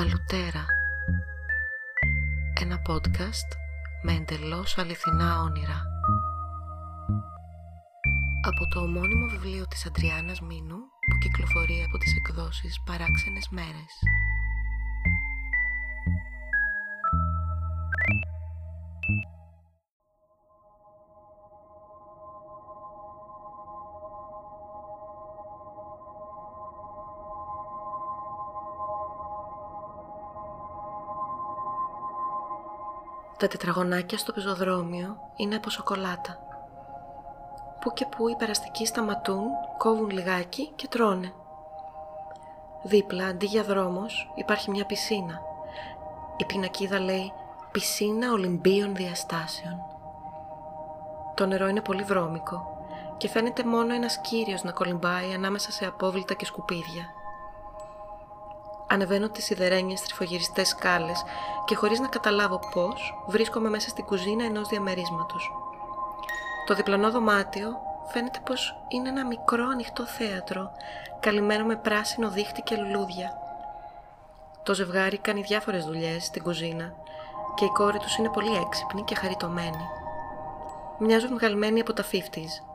Αλουτέρα. Ένα podcast με εντελώς αληθινά όνειρα. Από το ομώνυμο βιβλίο της Αντριάννας Μίνου που κυκλοφορεί από τις εκδόσεις Παράξενες Μέρες Τα τετραγωνάκια στο πεζοδρόμιο είναι από σοκολάτα. Πού και πού οι περαστικοί σταματούν, κόβουν λιγάκι και τρώνε. Δίπλα, αντί για δρόμος, υπάρχει μια πισίνα. Η πινακίδα λέει «Πισίνα Ολυμπίων Διαστάσεων». Το νερό είναι πολύ βρώμικο και φαίνεται μόνο ένας κύριος να κολυμπάει ανάμεσα σε απόβλητα και σκουπίδια. Ανεβαίνω τις σιδερένιες τρυφογυριστές σκάλες και χωρίς να καταλάβω πώς βρίσκομαι μέσα στην κουζίνα ενός διαμερίσματος. Το διπλανό δωμάτιο φαίνεται πως είναι ένα μικρό ανοιχτό θέατρο καλυμμένο με πράσινο δίχτυ και λουλούδια. Το ζευγάρι κάνει διάφορες δουλειές στην κουζίνα και η κόρη τους είναι πολύ έξυπνη και χαριτωμένη. Μοιάζουν βγαλμένοι από τα 50's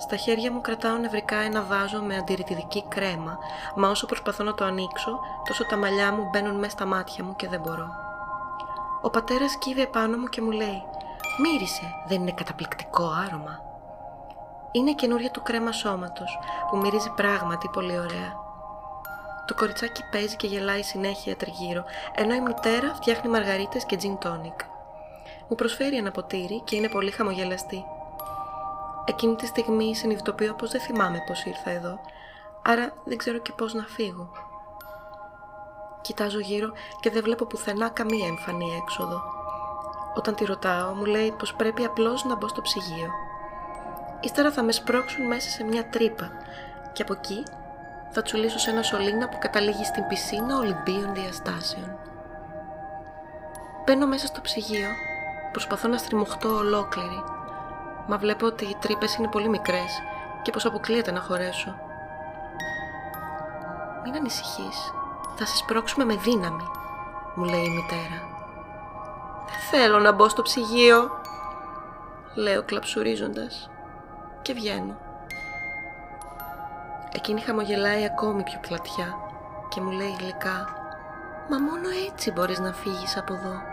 στα χέρια μου κρατάω νευρικά ένα βάζο με αντιρρητιδική κρέμα, μα όσο προσπαθώ να το ανοίξω, τόσο τα μαλλιά μου μπαίνουν μέσα στα μάτια μου και δεν μπορώ. Ο πατέρας κύβει επάνω μου και μου λέει «Μύρισε, δεν είναι καταπληκτικό άρωμα» Είναι καινούρια του κρέμα σώματος, που μυρίζει πράγματι πολύ ωραία. Το κοριτσάκι παίζει και γελάει συνέχεια τριγύρω, ενώ η μητέρα φτιάχνει μαργαρίτες και gin tonic. Μου προσφέρει ένα ποτήρι και είναι πολύ χαμογελαστή. Εκείνη τη στιγμή συνειδητοποιώ πως δεν θυμάμαι πως ήρθα εδώ, άρα δεν ξέρω και πώς να φύγω. Κοιτάζω γύρω και δεν βλέπω πουθενά καμία εμφανή έξοδο. Όταν τη ρωτάω, μου λέει πως πρέπει απλώς να μπω στο ψυγείο. Ύστερα θα με σπρώξουν μέσα σε μια τρύπα και από εκεί θα τσουλήσω σε ένα σωλήνα που καταλήγει στην πισίνα Ολυμπίων διαστάσεων. Μπαίνω μέσα στο ψυγείο, προσπαθώ να στριμωχτώ ολόκληρη μα βλέπω ότι οι τρύπες είναι πολύ μικρές και πως αποκλείεται να χωρέσω. Μην ανησυχείς, θα σε σπρώξουμε με δύναμη, μου λέει η μητέρα. Δεν θέλω να μπω στο ψυγείο, λέω κλαψουρίζοντας και βγαίνω. Εκείνη χαμογελάει ακόμη πιο πλατιά και μου λέει γλυκά «Μα μόνο έτσι μπορείς να φύγεις από εδώ».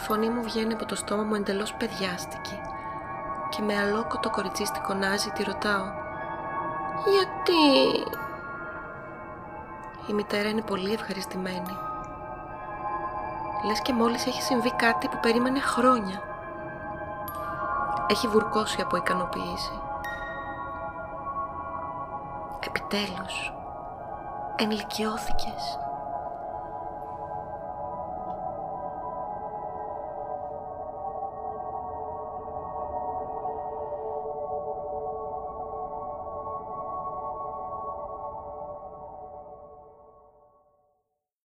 Η φωνή μου βγαίνει από το στόμα μου εντελώς παιδιάστικη και με αλόκοτο κοριτσίστικο νάζι τη ρωτάω «Γιατί» Η μητέρα είναι πολύ ευχαριστημένη. Λες και μόλις έχει συμβεί κάτι που περίμενε χρόνια. Έχει βουρκώσει από ικανοποίηση. Επιτέλους, ενηλικιώθηκες.